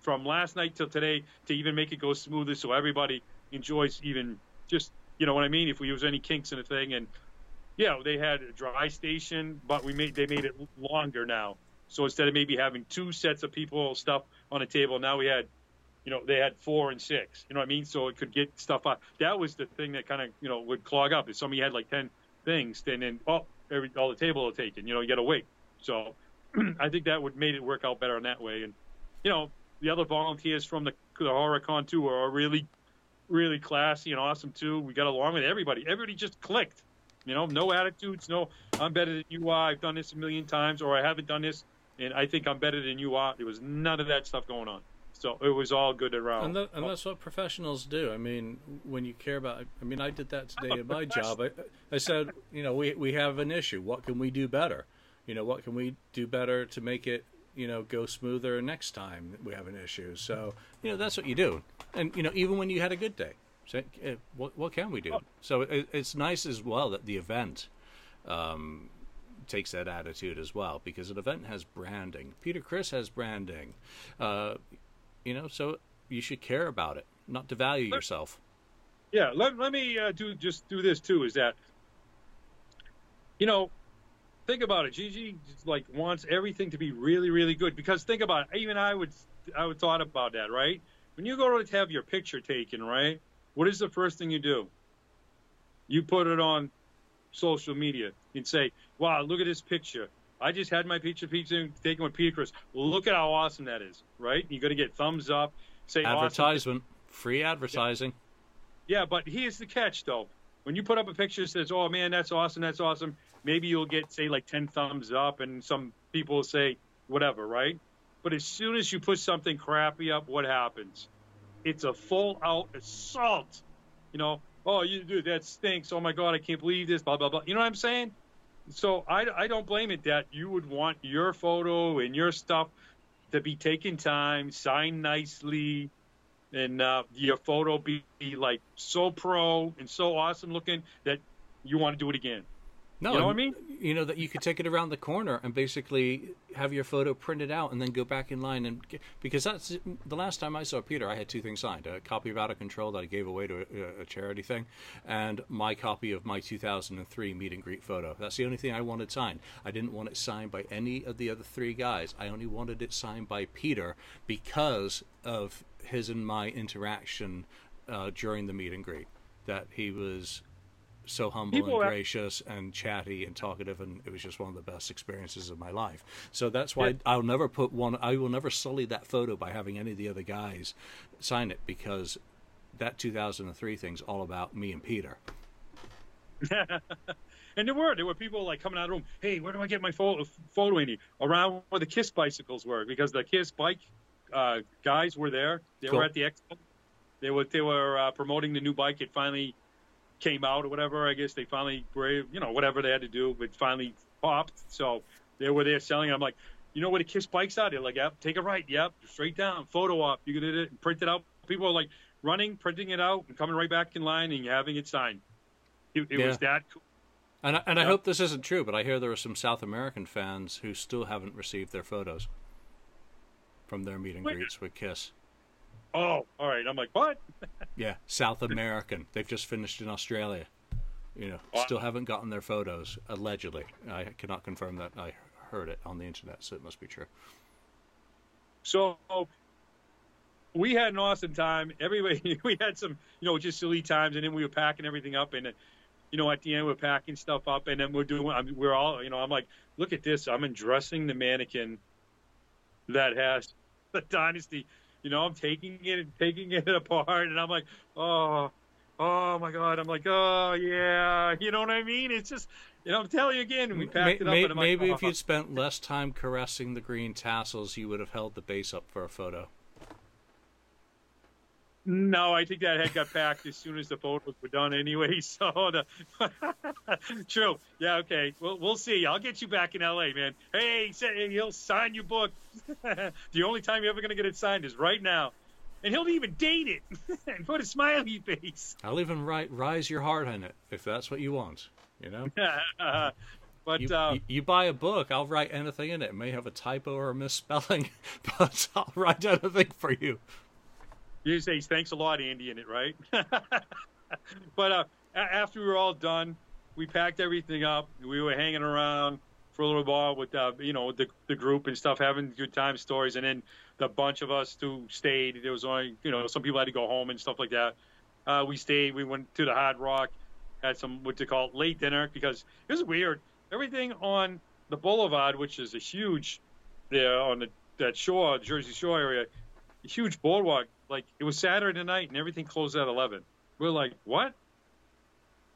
from last night till today to even make it go smoother so everybody enjoys even just you know what I mean? If we use any kinks in a thing, and yeah, they had a dry station, but we made they made it longer now. So instead of maybe having two sets of people stuff on a table, now we had, you know, they had four and six. You know what I mean? So it could get stuff out. That was the thing that kind of you know would clog up. If somebody had like ten things, then then oh, every all the table are taken. You know, you got to wait. So I think that would made it work out better in that way. And you know, the other volunteers from the, the HorrorCon too are really really classy and awesome too. We got along with everybody. Everybody just clicked. You know, no attitudes, no I'm better than you are. I've done this a million times, or I haven't done this, and I think I'm better than you are. There was none of that stuff going on. So it was all good around. And, that, and that's what professionals do. I mean, when you care about, I mean, I did that today in my job. I, I said, you know, we we have an issue. What can we do better? You know, what can we do better to make it you know go smoother next time we have an issue. So you know that's what you do, and you know even when you had a good day, so uh, what what can we do? Oh. So it, it's nice as well that the event. Um, takes that attitude as well because an event has branding. Peter Criss has branding, uh, you know, so you should care about it, not devalue yourself. Yeah, let, let me uh, do just do this too. Is that you know think about it. Gigi like wants everything to be really, really good because think about it. Even I would, I would thought about that, right? When you go to have your picture taken, right? What is the first thing you do? You put it on social media and say, "Wow, look at this picture. I just had my picture taken with Peter Criss. Look at how awesome that is, right? You're going to get thumbs up. Say advertisement, awesome. free advertising. Yeah. yeah, but here's the catch, though. When you put up a picture that says, "Oh man, that's awesome, that's awesome," maybe you'll get say like 10 thumbs up and some people will say whatever right? But as soon as you put something crappy up what happens? It's a full out assault. You know oh you dude, that stinks. Oh my god i can't believe this blah blah blah. You know what i'm saying? So i, I don't blame it that you would want your photo and your stuff to be taken time signed nicely and uh, your photo be, be like so pro and so awesome looking that you want to do it again no, you know what I mean? You know that you could take it around the corner and basically have your photo printed out and then go back in line and get, because that's the last time I saw Peter, I had two things signed: a copy of Out of Control that I gave away to a, a charity thing, and my copy of my 2003 meet and greet photo. That's the only thing I wanted signed. I didn't want it signed by any of the other three guys. I only wanted it signed by Peter because of his and my interaction uh, during the meet and greet. That he was so humble People and gracious and chatty and talkative, and it was just one of the best experiences of my life. So that's why yeah. I'll never put one. I will never sully that photo by having any of the other guys sign it because that 2003 thing's all about me and Peter. and there were there were people like coming out of the room. Hey, where do I get my photo photo in Around where the Kiss bicycles were because the Kiss bike uh, guys were there. They cool. were at the expo. They were they were uh, promoting the new bike. It finally came out or whatever. I guess they finally were, you know, whatever they had to do, but finally popped. So they were there selling. I'm like, you know where the Kiss bikes are? They're like, yep, take a right, yep, straight down, photo op. You can do it, print it out. People are like running, printing it out, and coming right back in line and having it signed. It, it yeah. was that cool. And I, and I hope this isn't true, but I hear there are some South American fans who still haven't received their photos from their meet and greets with Kiss. Oh, all right. I'm like, what? yeah, South American. They've just finished in Australia. You know, wow. still haven't gotten their photos. Allegedly, I cannot confirm that. I heard it on the internet, so it must be true. So we had an awesome time. Everybody, we had some, you know, just silly times, and then we were packing everything up, and you know, at the end we're packing stuff up, and then we're doing. We're all, you know, I'm like, look at this. I'm undressing the mannequin that has the dynasty you know, I'm taking it and taking it apart, and I'm like, oh, oh my god. I'm like, oh yeah, you know what I mean? It's just, You know, I'm telling you again, we packed it up. and I'm maybe like, if oh. you'd spent less time caressing the green tassels, you would have held the base up for a photo. No, I think that head got packed as soon as the photos were done anyway. So, the, true. Yeah, okay. Well, we'll see. I'll get you back in L.A., man. Hey, say, he'll sign your book. the only time you're ever going to get it signed is right now. And he'll even date it and put a smiley face. I'll even write "Rise Your Heart" on it if that's what you want. You know. but You, uh, you, you buy a book, I'll write anything in it. It may have a typo or a misspelling, but I'll write anything for you. You say thanks a lot, Andy, in it, right? but uh, after we were all done, we packed everything up. We were hanging around for a little while with uh, you know the the group and stuff, having good time stories, and then the bunch of us who stayed. There was only you know some people had to go home and stuff like that. Uh, we stayed. We went to the Hard Rock, had some what they call late dinner because it was weird. Everything on the Boulevard, which is a huge there on the that shore, Jersey Shore area, huge boardwalk. Like it was Saturday night and everything closed at eleven. We're like, what?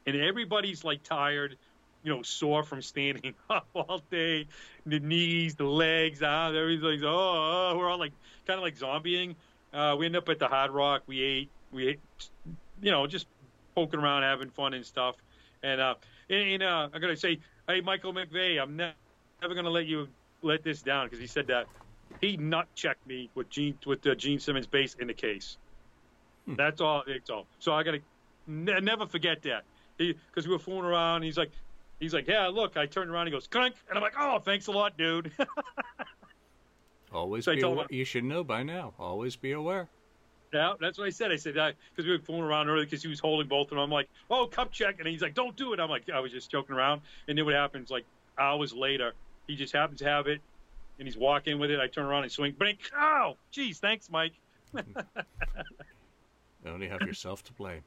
And everybody's like tired, you know, sore from standing up all day, the knees, the legs, ah, everything's oh, oh, we're all like kind of like zombieing. Uh, we end up at the Hard Rock. We ate, we ate, you know, just poking around, having fun and stuff. And uh, and, uh, I'm gonna say, hey, Michael McVeigh, I'm ne- never gonna let you let this down because he said that he nut checked me with Gene with the Gene Simmons bass in the case. Hmm. That's all. It's all. So I gotta ne- never forget that because we were fooling around. He's like, he's like, yeah, look. I turned around. He goes, clunk, and I'm like, oh, thanks a lot, dude. Always So be aware. him- You should know by now. Always be aware. yeah, that's what I said. I said that because we were fooling around earlier because he was holding both of them. I'm like, oh, cup check, and he's like, don't do it. I'm like, I was just joking around. And then what happens? Like hours later, he just happens to have it, and he's walking with it. I turn around and swing, blink. Oh, geez, thanks, Mike. You only have yourself to blame.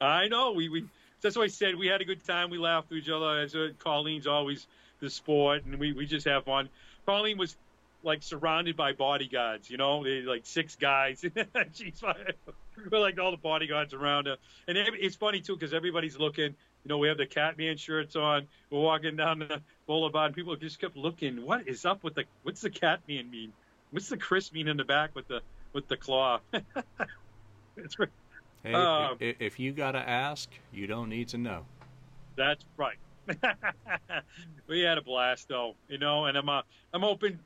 I know. We, we that's what I said. We had a good time. We laughed with each other. As uh, Colleen's always the sport, and we, we just have fun. Colleen was like surrounded by bodyguards. You know, they like six guys. She's like, we're like all the bodyguards around her, and it's funny too because everybody's looking. You know, we have the Catman shirts on. We're walking down the boulevard. And people just kept looking. What is up with the? What's the Catman mean? What's the Criss mean in the back with the with the claw? it's Hey, Um, i- if you gotta ask, you don't need to know. That's right. we had a blast though, you know, and I'm uh, I'm hoping.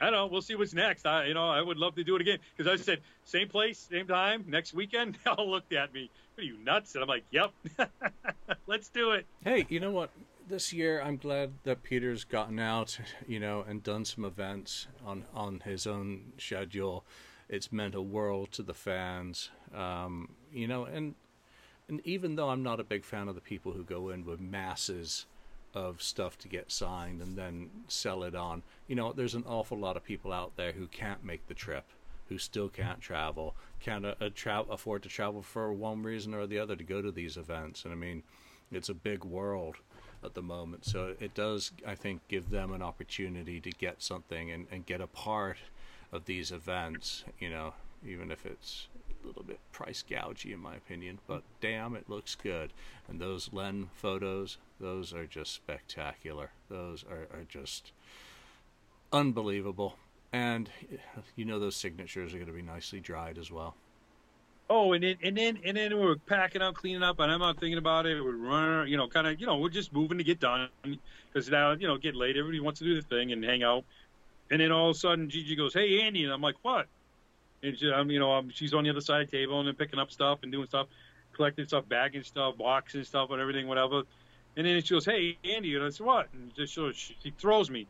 I don't know. We'll see what's next. I, you know, I would love to do it again because I said same place, same time, next weekend. They all looked at me. What are you nuts? And I'm like, yep, let's do it. Hey, you know what? This year, I'm glad that Peter's gotten out, you know, and done some events on on his own schedule. It's meant a world to the fans, um, you know, and and even though I'm not a big fan of the people who go in with masses of stuff to get signed and then sell it on, you know, there's an awful lot of people out there who can't make the trip, who still can't travel, can't uh, tra- afford to travel for one reason or the other to go to these events. And I mean, it's a big world at the moment, so it does, I think, give them an opportunity to get something and, and get a part of these events, you know, even if it's a little bit price gougy in my opinion, but damn, it looks good. And those Len photos, those are just spectacular. Those are, are just unbelievable. And eh, you know those signatures are going to be nicely dried as well. Oh, and then and then and then we're packing up, cleaning up, and I'm not thinking about it. We're running, you know, kind of, you know, we're just moving to get done because now, you know, get late. Everybody wants to do the thing and hang out. And then all of a sudden, Gigi goes, "Hey, Andy," and I'm like, "What?" And she, um, you know, um, she's on the other side of the table and then picking up stuff and doing stuff, collecting stuff, bagging stuff, boxing stuff, and everything, whatever. And then she goes, "Hey, Andy," and I said, "What?" And just she, she throws me,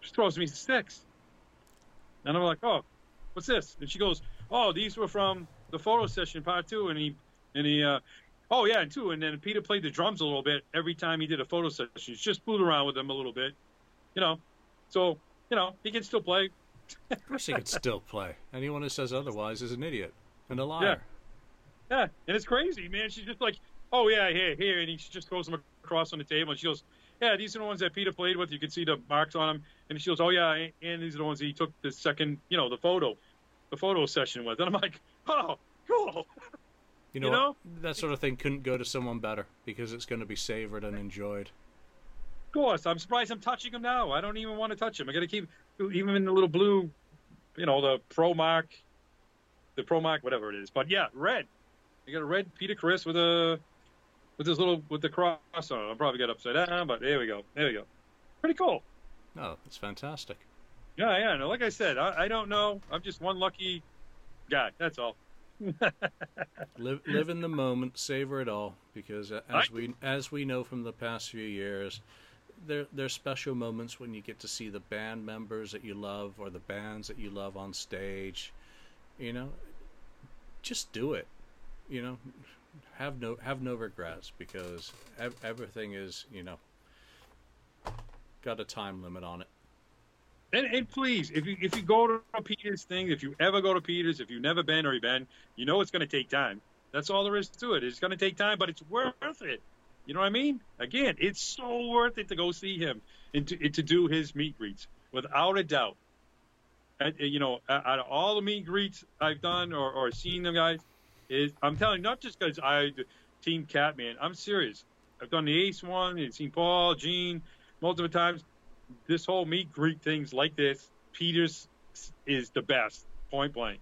she throws me sticks. And I'm like, "Oh, what's this?" And she goes, "Oh, these were from the photo session part two." And he, and he, uh, oh yeah, and two. And then Peter played the drums a little bit every time he did a photo session. Just fooled around with them a little bit, you know. So you know he can still play. Of course, he could still play. Anyone who says otherwise is an idiot and a liar. Yeah, yeah. and it's crazy, man. She's just like, "Oh yeah, here, here," and he just throws them across on the table. And she goes, "Yeah, these are the ones that Peter played with. You can see the marks on them." And she goes, "Oh yeah, and these are the ones he took the second, you know, the photo, the photo session with." And I'm like, "Oh, cool." You know, you know? that sort of thing couldn't go to someone better because it's going to be savored and enjoyed. Of course, I'm surprised I'm touching him now. I don't even want to touch him. I got to keep even in the little blue, you know, the Pro Mark, the Pro Mark, whatever it is. But yeah, red. You got a red Peter Criss with a with this little with the cross on it. I'll probably get upside down, but there we go. There we go. Pretty cool. Oh, it's fantastic. Yeah, yeah. No, like I said, I, I don't know. I'm just one lucky guy. That's all. live live in the moment, savor it all, because as we as we know from the past few years, there there's special moments when you get to see the band members that you love or the bands that you love on stage. You know, just do it. You know, have no have no regrets because everything is you know got a time limit on it. And, and, please, if you if you go to Peter's thing, if you ever go to Peter's, if you've never been or you've been, you know it's going to take time. That's all there is to it. It's going to take time, but it's worth it. You know what I mean? Again, it's so worth it to go see him and to, to do his meet greets, without a doubt. And, you know, out of all the meet greets I've done or, or seen them guys, is I'm telling you, not just because I team Catman. I'm serious. I've done the Ace one and seen Paul, Gene, multiple times this whole meet greet things like this, Peters is the best, point blank.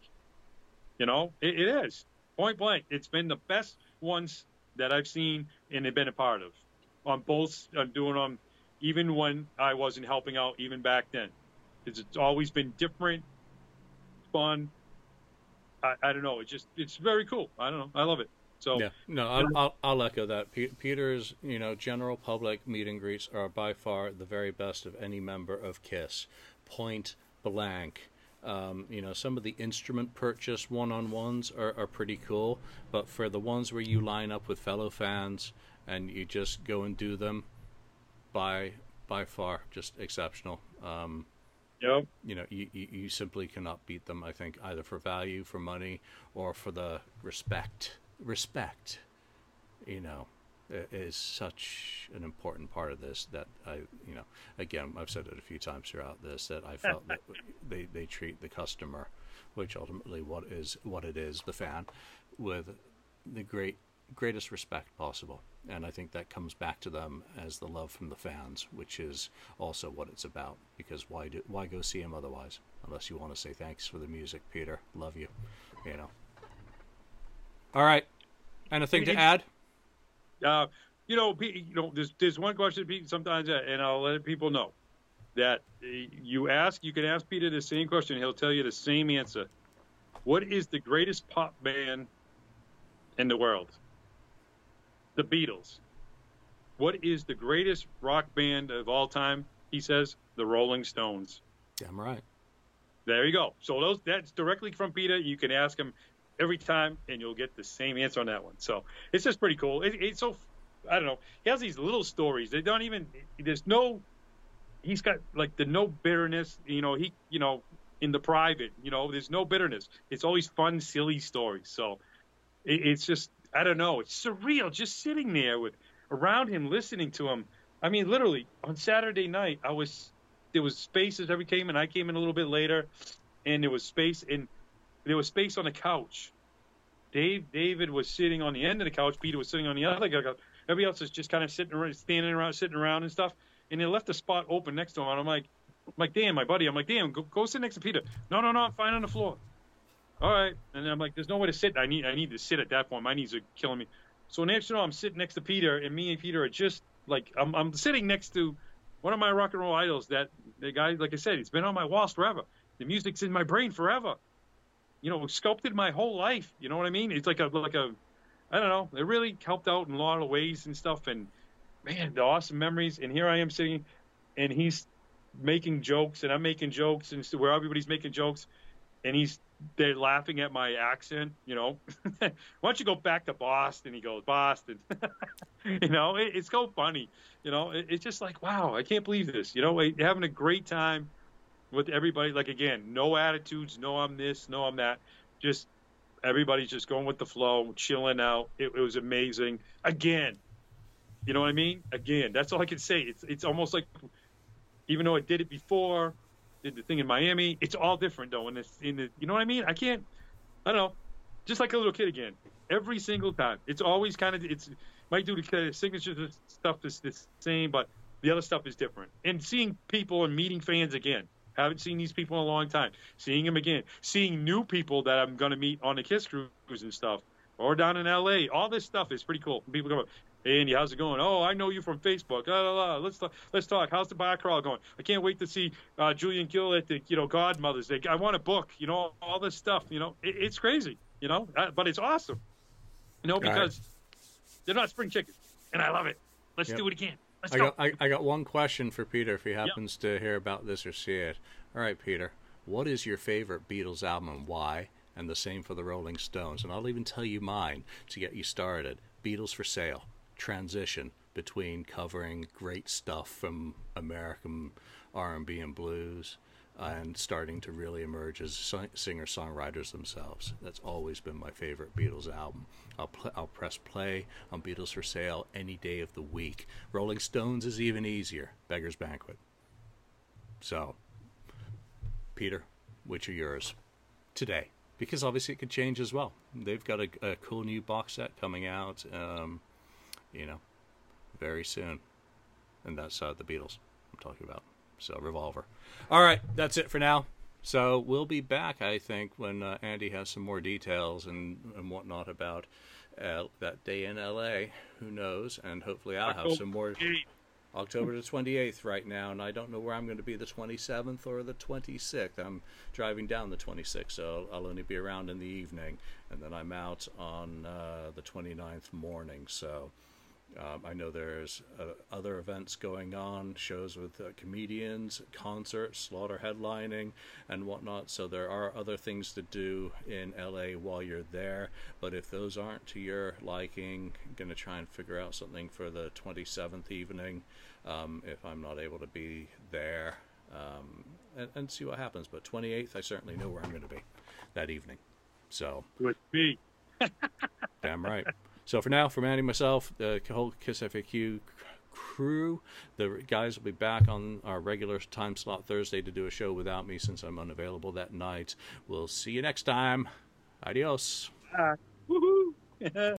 You know, it, it is point blank. It's been the best ones that I've seen and have been a part of on both. I'm doing them even when I wasn't helping out, even back then. It's, it's always been different, fun. I, I don't know. It's just it's very cool. I don't know. I love it. So yeah, no, I'll, I'll, I'll echo that. P- Peter's, you know, general public meet and greets are by far the very best of any member of Kiss. Point blank. Um, you know, some of the instrument purchase one-on-ones are, are pretty cool, but for the ones where you line up with fellow fans and you just go and do them, by by far just exceptional. Um, Yep. You know, you, you, you simply cannot beat them. I think either for value, for money, or for the respect respect, you know, is such an important part of this that I, you know, again, I've said it a few times throughout this that I felt that they, they treat the customer, which ultimately what is what it is, the fan, with the great greatest respect possible. And I think that comes back to them as the love from the fans, which is also what it's about. Because why do why go see him otherwise, unless you want to say thanks for the music, Peter, love you, you know. All right. Anything to add? Uh, you know, you know, there's there's one question sometimes, uh, and I'll let people know that uh, you ask, you can ask Peter the same question, he'll tell you the same answer. What is the greatest pop band in the world? The Beatles. What is the greatest rock band of all time? He says the Rolling Stones. Damn right. There you go. So those that's directly from Peter. You can ask him every time, and you'll get the same answer on that one. So it's just pretty cool. It, it's so I don't know. He has these little stories. They don't even. There's no. He's got like the no bitterness. You know, he. You know, in the private. You know, there's no bitterness. It's always fun, silly stories. So it, it's just I don't know. It's surreal just sitting there with around him, listening to him. I mean, literally on Saturday night, I was there was space as every came, and I came in a little bit later, and there was space and there was space on the couch. Dave David was sitting on the end of the couch. Peter was sitting on the other couch. Everybody else was just kind of sitting around, standing around, sitting around and stuff. And they left a spot open next to him. And I'm like, I'm like, damn, my buddy. I'm like, damn, go, go sit next to Peter. No, no, no, I'm fine on the floor. All right. And I'm like, there's no way to sit. I need, I need to sit at that point. My knees are killing me. So next know, I'm sitting next to Peter, and me and Peter are just like, I'm, I'm sitting next to one of my rock and roll idols. That the guy, like I said, he's been on my walls forever. The music's in my brain forever you know, sculpted my whole life. You know what I mean? It's like a like a I don't know. It really helped out in a lot of ways and stuff. And man, the awesome memories. And here I am sitting, and he's making jokes, and I'm making jokes, and where everybody's making jokes, and he's they're laughing at my accent. You know, why don't you go back to Boston? He goes Boston. you know, it, it's so funny. You know, it, it's just like wow, I can't believe this. You know, having a great time with everybody. Like again, no attitudes, no I'm this, no I'm that. Just everybody's just going with the flow, chilling out. It, it was amazing. Again, you know what I mean? Again, that's all I can say. It's it's almost like even though I did it before, did the thing in Miami, it's all different though. In this, in the, you know what I mean? I can't. I don't know. Just like a little kid again. every single time. It's always kind of it's might do the signature stuff is the same, but the other stuff is different. And seeing people and meeting fans again. Haven't seen these people in a long time. Seeing them again. Seeing new people that I'm going to meet on the Kiss cruise and stuff, or down in L.A. All this stuff is pretty cool. People come up, Hey Andy, how's it going? Oh, I know you from Facebook. La, la, la. Let's talk. Let's talk. How's the bar crawl going? I can't wait to see uh, Julian Gill at the you know Godmothers. They, I want a book. You know all this stuff. You know it, it's crazy. You know, uh, but it's awesome. You know because right. they're not spring chickens, and I love it. Let's yep. do it again. Let's I go. got I, I, got one question for Peter if he happens yep. to hear about this or see it. All right, Peter, what is your favorite Beatles album and why? And the same for the Rolling Stones. And I'll even tell you mine to get you started. Beatles for Sale transition between covering great stuff from American R&B and blues and starting to really emerge as singer songwriters themselves. That's always been my favorite Beatles album. I'll pl- I'll press play on Beatles for Sale any day of the week. Rolling Stones is even easier. Beggar's Banquet. So, Peter, which are yours today? Because obviously it could change as well. They've got a, a cool new box set coming out. Um, you know, very soon. And that's uh, the Beatles I'm talking about. So, Revolver. All right, that's it for now. So, we'll be back, I think, when uh, Andy has some more details and, and whatnot about uh, that day in LA. Who knows? And hopefully, I'll have some more. October the 28th right now, and I don't know where I'm going to be the 27th or the 26th. I'm driving down the 26th, so I'll only be around in the evening, and then I'm out on uh, the 29th morning. So um, I know there's uh, other events going on, shows with uh, comedians, concerts, Slaughter headlining, and whatnot. So there are other things to do in LA while you're there. But if those aren't to your liking, I'm going to try and figure out something for the 27th evening um, if I'm not able to be there um, and, and, see what happens. But 28th, I certainly know where I'm going to be that evening. So. With me. damn right. So for now, for Manny myself, the whole Kiss FAQ crew, the guys will be back on our regular time slot Thursday to do a show without me since I'm unavailable that night. We'll see you next time. Adios. Uh!